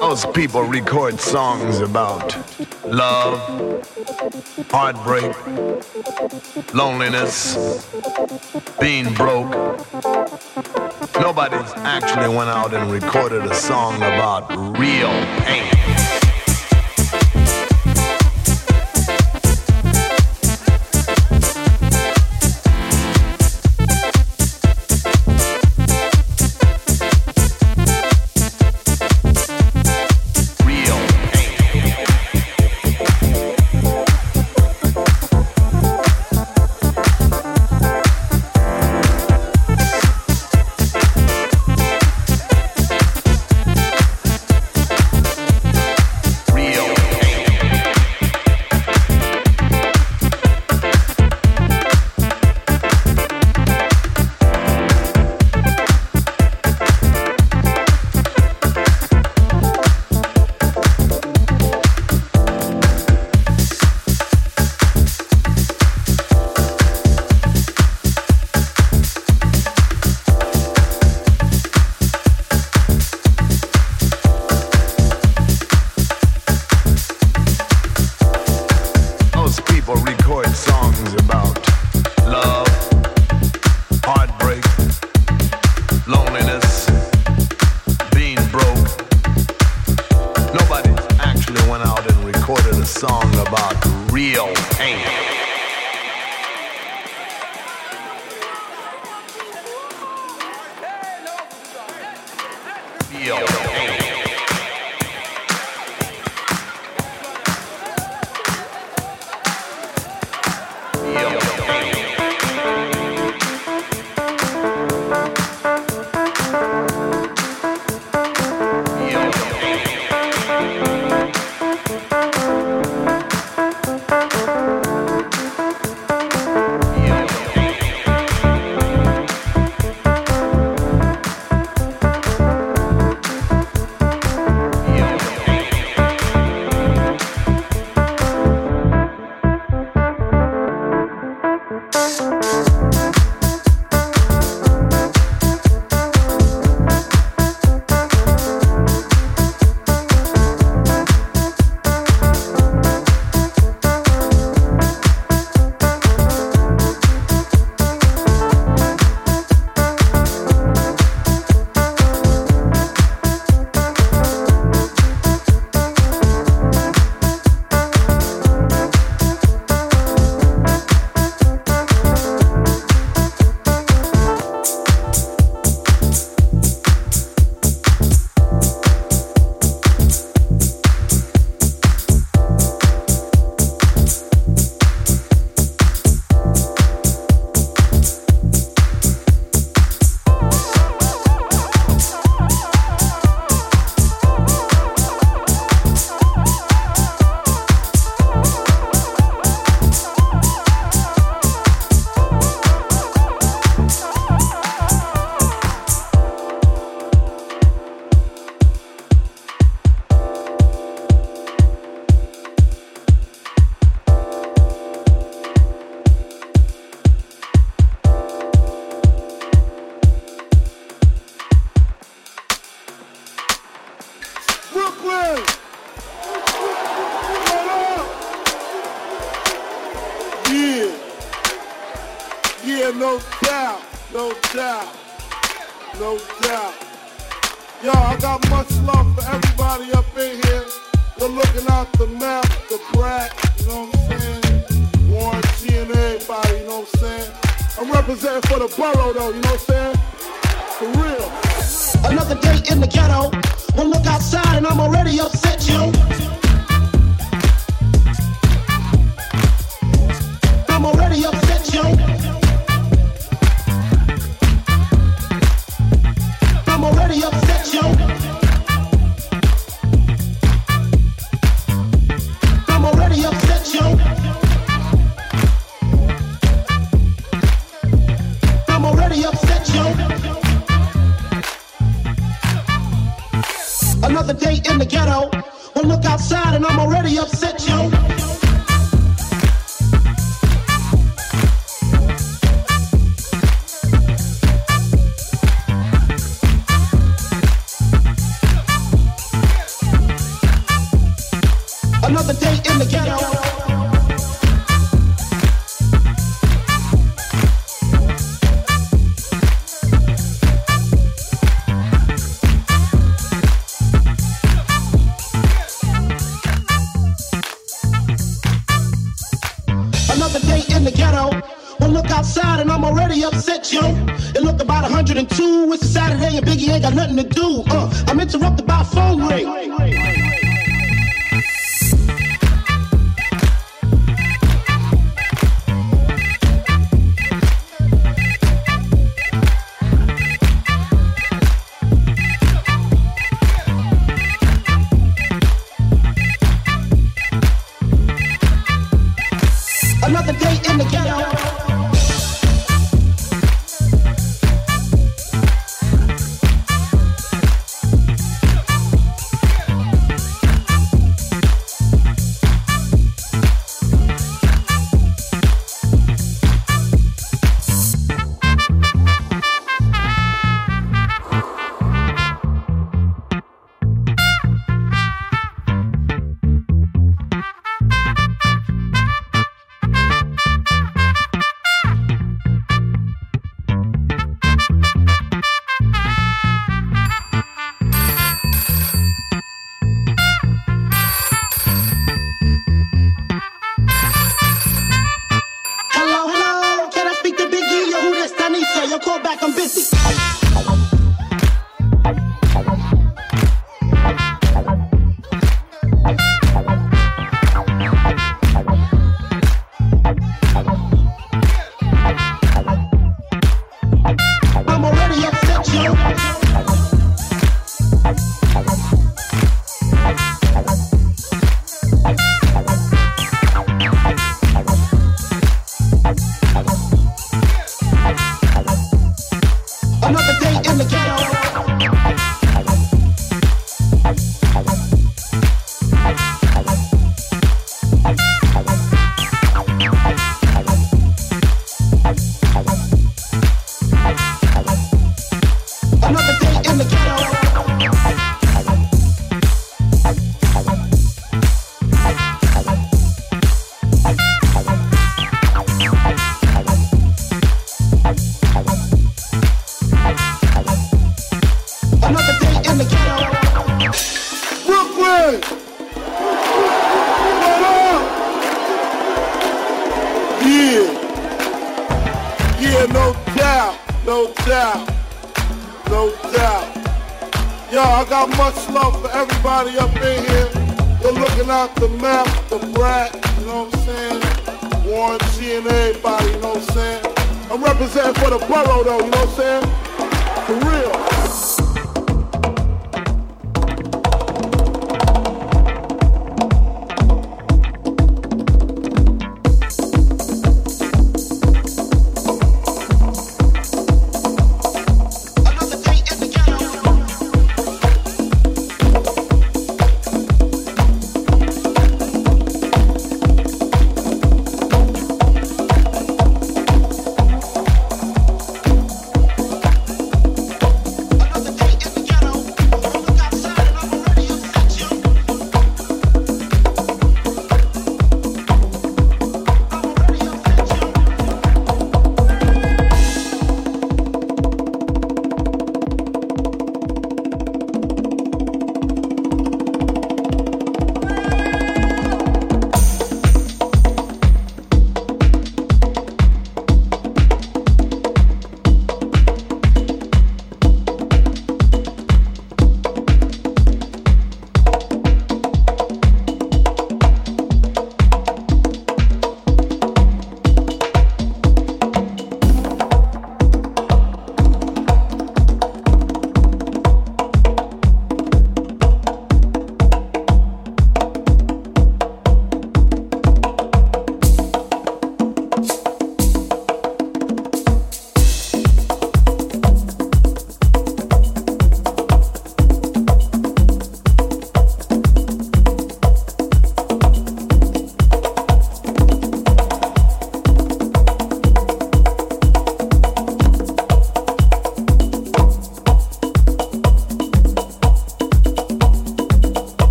Most people record songs about love, heartbreak, loneliness, being broke. Nobody's actually went out and recorded a song about real pain. hurry up.